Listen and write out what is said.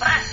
más.